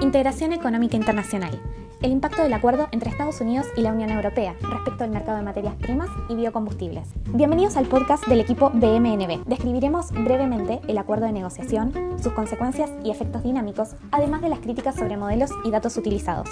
Integración Económica Internacional. El impacto del acuerdo entre Estados Unidos y la Unión Europea respecto al mercado de materias primas y biocombustibles. Bienvenidos al podcast del equipo BMNB. Describiremos brevemente el acuerdo de negociación, sus consecuencias y efectos dinámicos, además de las críticas sobre modelos y datos utilizados.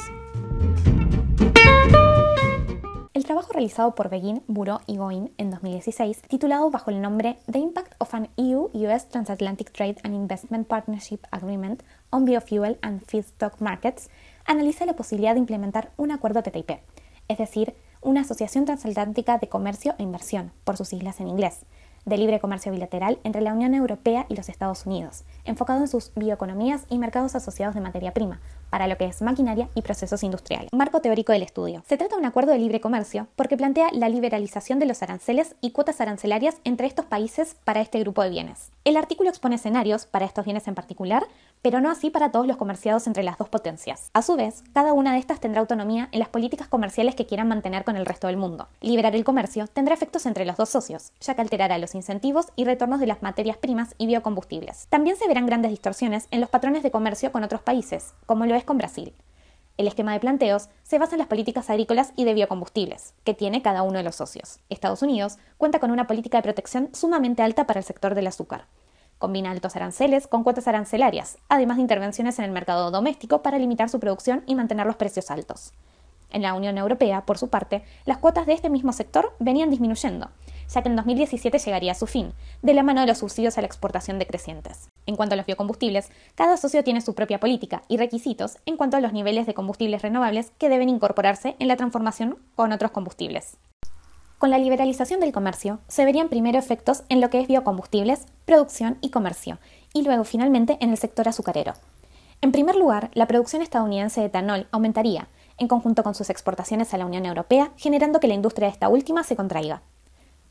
El trabajo realizado por Begin, Bureau y Goin en 2016, titulado bajo el nombre The Impact of an EU-US Transatlantic Trade and Investment Partnership Agreement on Biofuel and Feedstock Markets, analiza la posibilidad de implementar un acuerdo TTIP, es decir, una asociación transatlántica de comercio e inversión, por sus siglas en inglés, de libre comercio bilateral entre la Unión Europea y los Estados Unidos, enfocado en sus bioeconomías y mercados asociados de materia prima, para lo que es maquinaria y procesos industriales. Marco teórico del estudio. Se trata de un acuerdo de libre comercio porque plantea la liberalización de los aranceles y cuotas arancelarias entre estos países para este grupo de bienes. El artículo expone escenarios para estos bienes en particular, pero no así para todos los comerciados entre las dos potencias. A su vez, cada una de estas tendrá autonomía en las políticas comerciales que quieran mantener con el resto del mundo. Liberar el comercio tendrá efectos entre los dos socios, ya que alterará incentivos y retornos de las materias primas y biocombustibles. También se verán grandes distorsiones en los patrones de comercio con otros países, como lo es con Brasil. El esquema de planteos se basa en las políticas agrícolas y de biocombustibles, que tiene cada uno de los socios. Estados Unidos cuenta con una política de protección sumamente alta para el sector del azúcar. Combina altos aranceles con cuotas arancelarias, además de intervenciones en el mercado doméstico para limitar su producción y mantener los precios altos. En la Unión Europea, por su parte, las cuotas de este mismo sector venían disminuyendo, ya que en 2017 llegaría a su fin, de la mano de los subsidios a la exportación decrecientes. En cuanto a los biocombustibles, cada socio tiene su propia política y requisitos en cuanto a los niveles de combustibles renovables que deben incorporarse en la transformación con otros combustibles. Con la liberalización del comercio, se verían primero efectos en lo que es biocombustibles, producción y comercio, y luego finalmente en el sector azucarero. En primer lugar, la producción estadounidense de etanol aumentaría, en conjunto con sus exportaciones a la Unión Europea, generando que la industria de esta última se contraiga.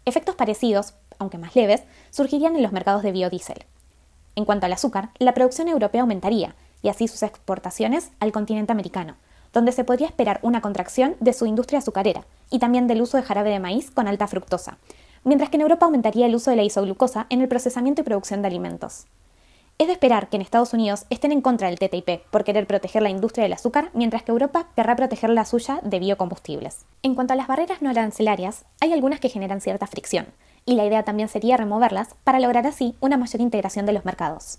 Efectos parecidos, aunque más leves, surgirían en los mercados de biodiesel. En cuanto al azúcar, la producción europea aumentaría, y así sus exportaciones al continente americano, donde se podría esperar una contracción de su industria azucarera y también del uso de jarabe de maíz con alta fructosa, mientras que en Europa aumentaría el uso de la isoglucosa en el procesamiento y producción de alimentos. Es de esperar que en Estados Unidos estén en contra del TTIP por querer proteger la industria del azúcar, mientras que Europa querrá proteger la suya de biocombustibles. En cuanto a las barreras no arancelarias, hay algunas que generan cierta fricción, y la idea también sería removerlas para lograr así una mayor integración de los mercados.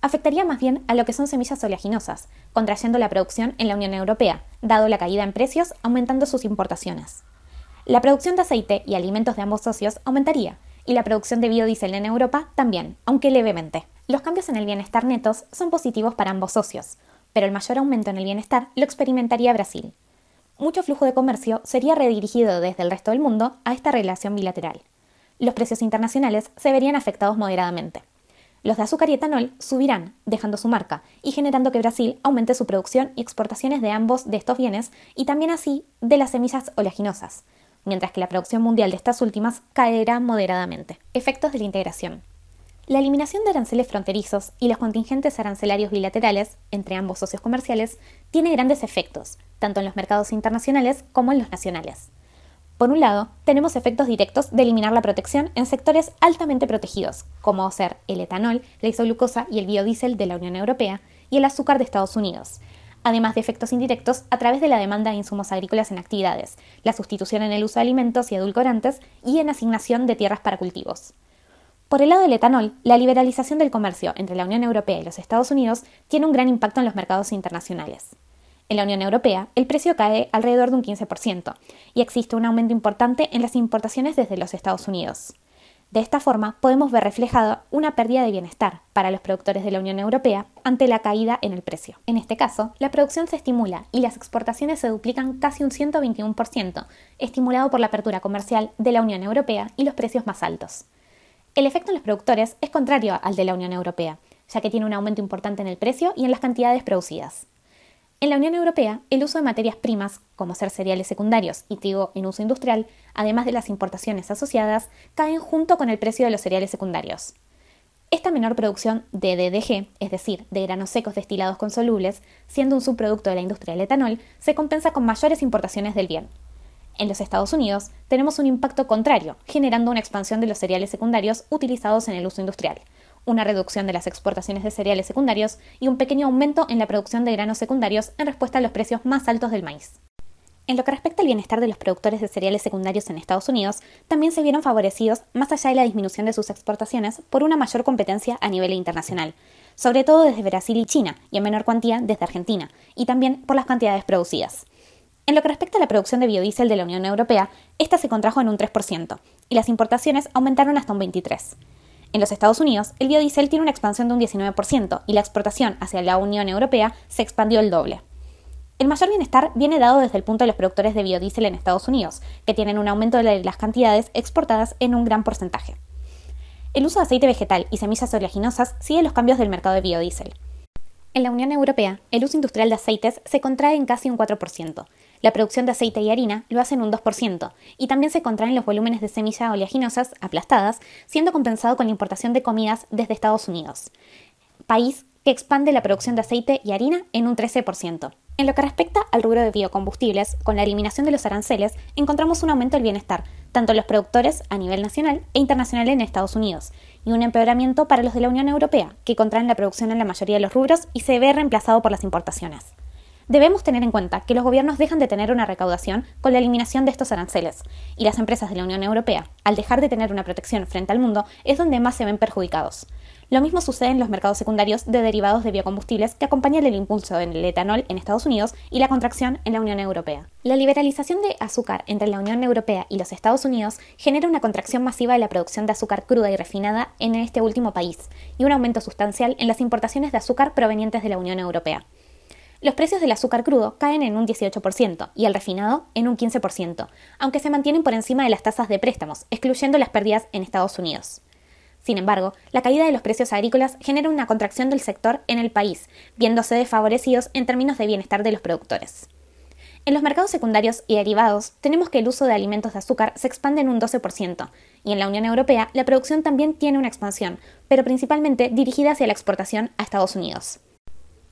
Afectaría más bien a lo que son semillas oleaginosas, contrayendo la producción en la Unión Europea, dado la caída en precios, aumentando sus importaciones. La producción de aceite y alimentos de ambos socios aumentaría, y la producción de biodiesel en Europa también, aunque levemente. Los cambios en el bienestar netos son positivos para ambos socios, pero el mayor aumento en el bienestar lo experimentaría Brasil. Mucho flujo de comercio sería redirigido desde el resto del mundo a esta relación bilateral. Los precios internacionales se verían afectados moderadamente. Los de azúcar y etanol subirán, dejando su marca y generando que Brasil aumente su producción y exportaciones de ambos de estos bienes y también así de las semillas oleaginosas, mientras que la producción mundial de estas últimas caerá moderadamente. Efectos de la integración. La eliminación de aranceles fronterizos y los contingentes arancelarios bilaterales entre ambos socios comerciales tiene grandes efectos, tanto en los mercados internacionales como en los nacionales. Por un lado, tenemos efectos directos de eliminar la protección en sectores altamente protegidos, como ser el etanol, la isoglucosa y el biodiesel de la Unión Europea y el azúcar de Estados Unidos, además de efectos indirectos a través de la demanda de insumos agrícolas en actividades, la sustitución en el uso de alimentos y edulcorantes y en asignación de tierras para cultivos. Por el lado del etanol, la liberalización del comercio entre la Unión Europea y los Estados Unidos tiene un gran impacto en los mercados internacionales. En la Unión Europea, el precio cae alrededor de un 15% y existe un aumento importante en las importaciones desde los Estados Unidos. De esta forma, podemos ver reflejada una pérdida de bienestar para los productores de la Unión Europea ante la caída en el precio. En este caso, la producción se estimula y las exportaciones se duplican casi un 121%, estimulado por la apertura comercial de la Unión Europea y los precios más altos. El efecto en los productores es contrario al de la Unión Europea, ya que tiene un aumento importante en el precio y en las cantidades producidas. En la Unión Europea, el uso de materias primas, como ser cereales secundarios y trigo en uso industrial, además de las importaciones asociadas, caen junto con el precio de los cereales secundarios. Esta menor producción de DDG, es decir, de granos secos destilados con solubles, siendo un subproducto de la industria del etanol, se compensa con mayores importaciones del bien, en los Estados Unidos tenemos un impacto contrario, generando una expansión de los cereales secundarios utilizados en el uso industrial, una reducción de las exportaciones de cereales secundarios y un pequeño aumento en la producción de granos secundarios en respuesta a los precios más altos del maíz. En lo que respecta al bienestar de los productores de cereales secundarios en Estados Unidos, también se vieron favorecidos, más allá de la disminución de sus exportaciones, por una mayor competencia a nivel internacional, sobre todo desde Brasil y China, y en menor cuantía desde Argentina, y también por las cantidades producidas. En lo que respecta a la producción de biodiesel de la Unión Europea, esta se contrajo en un 3%, y las importaciones aumentaron hasta un 23%. En los Estados Unidos, el biodiesel tiene una expansión de un 19% y la exportación hacia la Unión Europea se expandió el doble. El mayor bienestar viene dado desde el punto de los productores de biodiesel en Estados Unidos, que tienen un aumento de las cantidades exportadas en un gran porcentaje. El uso de aceite vegetal y semillas oleaginosas sigue los cambios del mercado de biodiesel. En la Unión Europea, el uso industrial de aceites se contrae en casi un 4%. La producción de aceite y harina lo hace en un 2%, y también se contraen los volúmenes de semillas oleaginosas aplastadas, siendo compensado con la importación de comidas desde Estados Unidos, país que expande la producción de aceite y harina en un 13%. En lo que respecta al rubro de biocombustibles, con la eliminación de los aranceles, encontramos un aumento del bienestar, tanto en los productores a nivel nacional e internacional en Estados Unidos, y un empeoramiento para los de la Unión Europea, que contraen la producción en la mayoría de los rubros y se ve reemplazado por las importaciones. Debemos tener en cuenta que los gobiernos dejan de tener una recaudación con la eliminación de estos aranceles, y las empresas de la Unión Europea, al dejar de tener una protección frente al mundo, es donde más se ven perjudicados. Lo mismo sucede en los mercados secundarios de derivados de biocombustibles que acompañan el impulso del etanol en Estados Unidos y la contracción en la Unión Europea. La liberalización de azúcar entre la Unión Europea y los Estados Unidos genera una contracción masiva de la producción de azúcar cruda y refinada en este último país y un aumento sustancial en las importaciones de azúcar provenientes de la Unión Europea. Los precios del azúcar crudo caen en un 18% y el refinado en un 15%, aunque se mantienen por encima de las tasas de préstamos, excluyendo las pérdidas en Estados Unidos. Sin embargo, la caída de los precios agrícolas genera una contracción del sector en el país, viéndose desfavorecidos en términos de bienestar de los productores. En los mercados secundarios y derivados, tenemos que el uso de alimentos de azúcar se expande en un 12%, y en la Unión Europea la producción también tiene una expansión, pero principalmente dirigida hacia la exportación a Estados Unidos.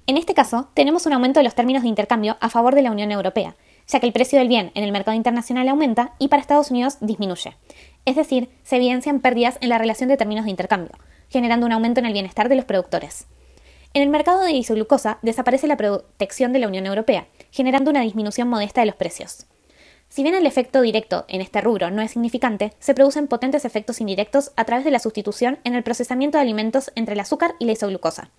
En este caso, tenemos un aumento de los términos de intercambio a favor de la Unión Europea, ya que el precio del bien en el mercado internacional aumenta y para Estados Unidos disminuye. Es decir, se evidencian pérdidas en la relación de términos de intercambio, generando un aumento en el bienestar de los productores. En el mercado de isoglucosa desaparece la protección de la Unión Europea, generando una disminución modesta de los precios. Si bien el efecto directo en este rubro no es significante, se producen potentes efectos indirectos a través de la sustitución en el procesamiento de alimentos entre el azúcar y la isoglucosa.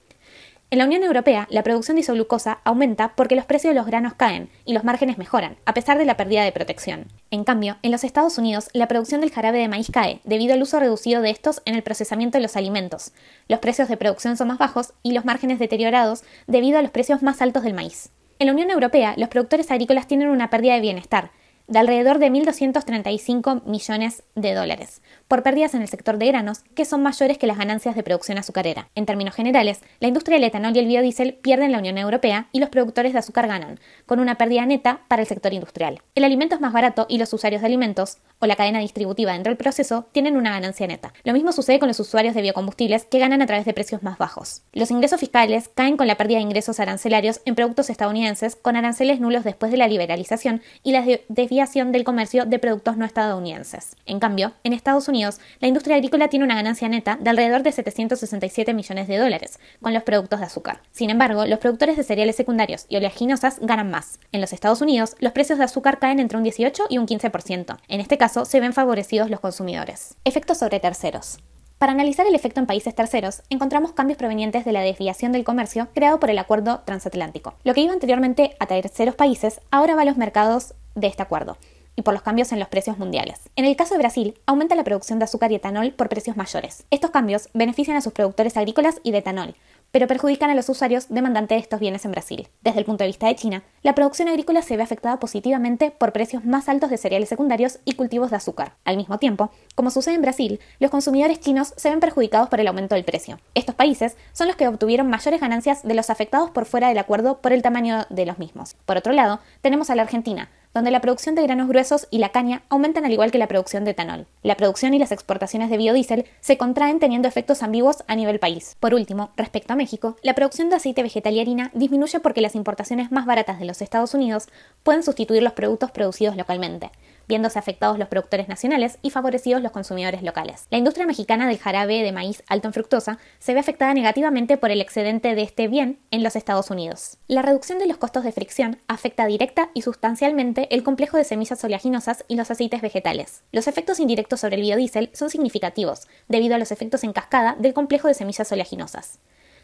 En la Unión Europea, la producción de isoglucosa aumenta porque los precios de los granos caen y los márgenes mejoran, a pesar de la pérdida de protección. En cambio, en los Estados Unidos, la producción del jarabe de maíz cae debido al uso reducido de estos en el procesamiento de los alimentos. Los precios de producción son más bajos y los márgenes deteriorados debido a los precios más altos del maíz. En la Unión Europea, los productores agrícolas tienen una pérdida de bienestar, de alrededor de 1.235 millones de dólares, por pérdidas en el sector de granos, que son mayores que las ganancias de producción azucarera. En términos generales, la industria del etanol y el biodiesel pierden la Unión Europea y los productores de azúcar ganan, con una pérdida neta para el sector industrial. El alimento es más barato y los usuarios de alimentos, o la cadena distributiva dentro del proceso, tienen una ganancia neta. Lo mismo sucede con los usuarios de biocombustibles, que ganan a través de precios más bajos. Los ingresos fiscales caen con la pérdida de ingresos arancelarios en productos estadounidenses, con aranceles nulos después de la liberalización y la desviación del comercio de productos no estadounidenses. En cambio, en Estados Unidos, la industria agrícola tiene una ganancia neta de alrededor de 767 millones de dólares con los productos de azúcar. Sin embargo, los productores de cereales secundarios y oleaginosas ganan más. En los Estados Unidos, los precios de azúcar caen entre un 18 y un 15%. En este caso, se ven favorecidos los consumidores. Efectos sobre terceros. Para analizar el efecto en países terceros, encontramos cambios provenientes de la desviación del comercio creado por el acuerdo transatlántico. Lo que iba anteriormente a terceros países ahora va a los mercados de este acuerdo y por los cambios en los precios mundiales. En el caso de Brasil, aumenta la producción de azúcar y etanol por precios mayores. Estos cambios benefician a sus productores agrícolas y de etanol, pero perjudican a los usuarios demandantes de estos bienes en Brasil. Desde el punto de vista de China, la producción agrícola se ve afectada positivamente por precios más altos de cereales secundarios y cultivos de azúcar. Al mismo tiempo, como sucede en Brasil, los consumidores chinos se ven perjudicados por el aumento del precio. Estos países son los que obtuvieron mayores ganancias de los afectados por fuera del acuerdo por el tamaño de los mismos. Por otro lado, tenemos a la Argentina, donde la producción de granos gruesos y la caña aumentan al igual que la producción de etanol. La producción y las exportaciones de biodiesel se contraen teniendo efectos ambiguos a nivel país. Por último, respecto a México, la producción de aceite vegetal y harina disminuye porque las importaciones más baratas de los Estados Unidos pueden sustituir los productos producidos localmente. Viéndose afectados los productores nacionales y favorecidos los consumidores locales. La industria mexicana del jarabe de maíz alto en fructosa se ve afectada negativamente por el excedente de este bien en los Estados Unidos. La reducción de los costos de fricción afecta directa y sustancialmente el complejo de semillas oleaginosas y los aceites vegetales. Los efectos indirectos sobre el biodiesel son significativos, debido a los efectos en cascada del complejo de semillas oleaginosas.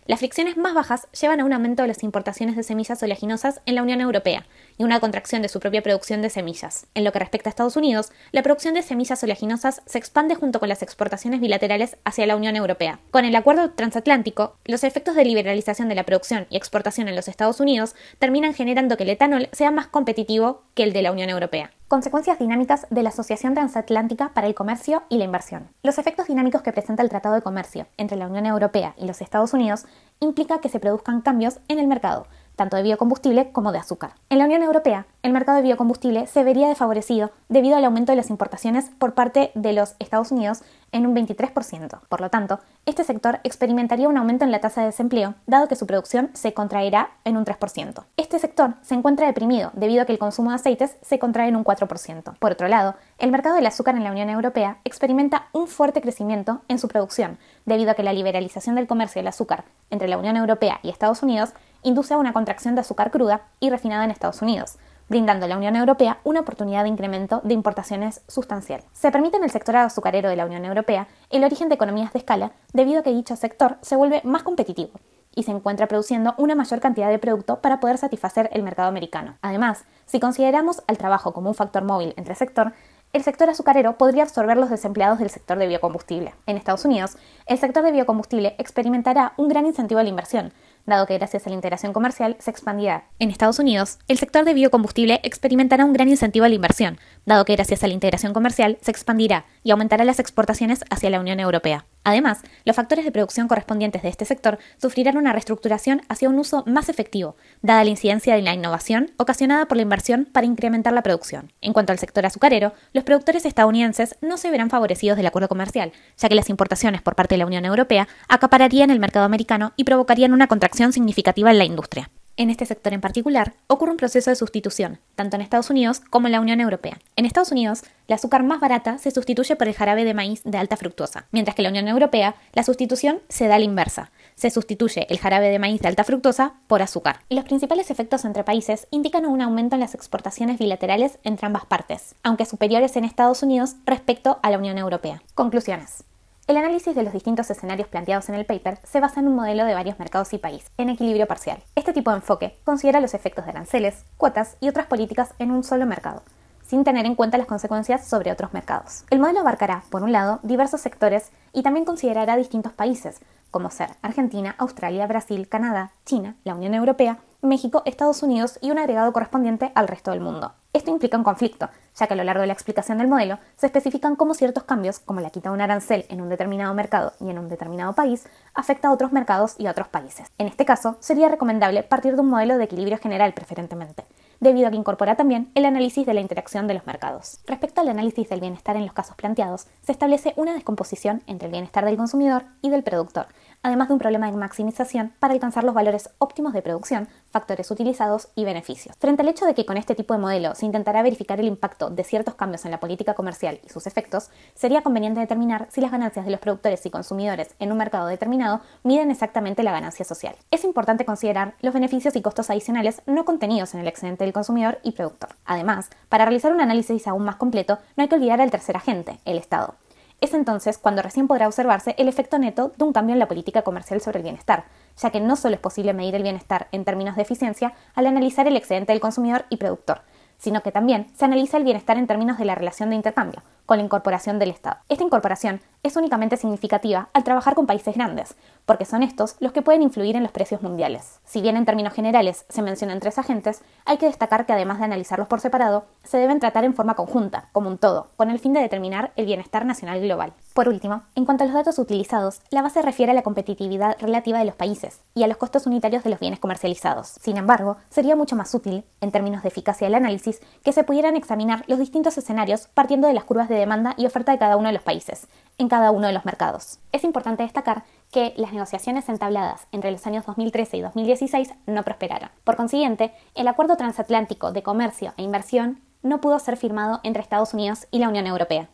Las fricciones más bajas llevan a un aumento de las importaciones de semillas oleaginosas en la Unión Europea y una contracción de su propia producción de semillas. En lo que respecta a Estados Unidos, la producción de semillas oleaginosas se expande junto con las exportaciones bilaterales hacia la Unión Europea. Con el acuerdo transatlántico, los efectos de liberalización de la producción y exportación en los Estados Unidos terminan generando que el etanol sea más competitivo que el de la Unión Europea. Consecuencias dinámicas de la Asociación Transatlántica para el Comercio y la Inversión. Los efectos dinámicos que presenta el Tratado de Comercio entre la Unión Europea y los Estados Unidos implica que se produzcan cambios en el mercado, tanto de biocombustible como de azúcar. En la Unión Europea, el mercado de biocombustible se vería desfavorecido debido al aumento de las importaciones por parte de los Estados Unidos en un 23%. Por lo tanto, este sector experimentaría un aumento en la tasa de desempleo, dado que su producción se contraerá en un 3%. Este sector se encuentra deprimido debido a que el consumo de aceites se contrae en un 4%. Por otro lado, el mercado del azúcar en la Unión Europea experimenta un fuerte crecimiento en su producción, debido a que la liberalización del comercio del azúcar entre la Unión Europea y Estados Unidos induce a una contracción de azúcar cruda y refinada en Estados Unidos, brindando a la Unión Europea una oportunidad de incremento de importaciones sustancial. Se permite en el sector azucarero de la Unión Europea el origen de economías de escala debido a que dicho sector se vuelve más competitivo y se encuentra produciendo una mayor cantidad de producto para poder satisfacer el mercado americano. Además, si consideramos al trabajo como un factor móvil entre sector, el sector azucarero podría absorber los desempleados del sector de biocombustible. En Estados Unidos, el sector de biocombustible experimentará un gran incentivo a la inversión, dado que gracias a la integración comercial se expandirá. En Estados Unidos, el sector de biocombustible experimentará un gran incentivo a la inversión, dado que gracias a la integración comercial se expandirá y aumentará las exportaciones hacia la Unión Europea. Además, los factores de producción correspondientes de este sector sufrirán una reestructuración hacia un uso más efectivo, dada la incidencia de la innovación ocasionada por la inversión para incrementar la producción. En cuanto al sector azucarero, los productores estadounidenses no se verán favorecidos del acuerdo comercial, ya que las importaciones por parte de la Unión Europea acapararían el mercado americano y provocarían una contracción significativa en la industria. En este sector en particular, ocurre un proceso de sustitución, tanto en Estados Unidos como en la Unión Europea. En Estados Unidos, la azúcar más barata se sustituye por el jarabe de maíz de alta fructosa, mientras que en la Unión Europea, la sustitución se da a la inversa. Se sustituye el jarabe de maíz de alta fructosa por azúcar. Los principales efectos entre países indican un aumento en las exportaciones bilaterales entre ambas partes, aunque superiores en Estados Unidos respecto a la Unión Europea. Conclusiones. El análisis de los distintos escenarios planteados en el paper se basa en un modelo de varios mercados y países, en equilibrio parcial. Este tipo de enfoque considera los efectos de aranceles, cuotas y otras políticas en un solo mercado, sin tener en cuenta las consecuencias sobre otros mercados. El modelo abarcará, por un lado, diversos sectores y también considerará distintos países, como ser Argentina, Australia, Brasil, Canadá, China, la Unión Europea, México, Estados Unidos y un agregado correspondiente al resto del mundo. Esto implica un conflicto, ya que a lo largo de la explicación del modelo se especifican cómo ciertos cambios, como la quita de un arancel en un determinado mercado y en un determinado país, afecta a otros mercados y a otros países. En este caso, sería recomendable partir de un modelo de equilibrio general preferentemente, debido a que incorpora también el análisis de la interacción de los mercados. Respecto al análisis del bienestar en los casos planteados, se establece una descomposición entre el bienestar del consumidor y del productor, además de un problema de maximización para alcanzar los valores óptimos de producción, factores utilizados y beneficios. Frente al hecho de que con este tipo de modelo se intentará verificar el impacto de ciertos cambios en la política comercial y sus efectos, sería conveniente determinar si las ganancias de los productores y consumidores en un mercado determinado miden exactamente la ganancia social. Es importante considerar los beneficios y costos adicionales no contenidos en el excedente del consumidor y productor. Además, para realizar un análisis aún más completo, no hay que olvidar al tercer agente, el Estado. Es entonces cuando recién podrá observarse el efecto neto de un cambio en la política comercial sobre el bienestar, ya que no solo es posible medir el bienestar en términos de eficiencia al analizar el excedente del consumidor y productor, sino que también se analiza el bienestar en términos de la relación de intercambio, con la incorporación del Estado. Esta incorporación es únicamente significativa al trabajar con países grandes, porque son estos los que pueden influir en los precios mundiales. Si bien en términos generales se mencionan tres agentes, hay que destacar que además de analizarlos por separado, se deben tratar en forma conjunta, como un todo, con el fin de determinar el bienestar nacional global. Por último, en cuanto a los datos utilizados, la base refiere a la competitividad relativa de los países y a los costos unitarios de los bienes comercializados. Sin embargo, sería mucho más útil, en términos de eficacia del análisis, que se pudieran examinar los distintos escenarios partiendo de las curvas de demanda y oferta de cada uno de los países, en cada uno de los mercados. Es importante destacar que las negociaciones entabladas entre los años 2013 y 2016 no prosperaron. Por consiguiente, el Acuerdo Transatlántico de Comercio e Inversión no pudo ser firmado entre Estados Unidos y la Unión Europea.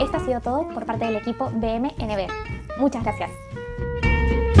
Esto ha sido todo por parte del equipo BMNB. Muchas gracias.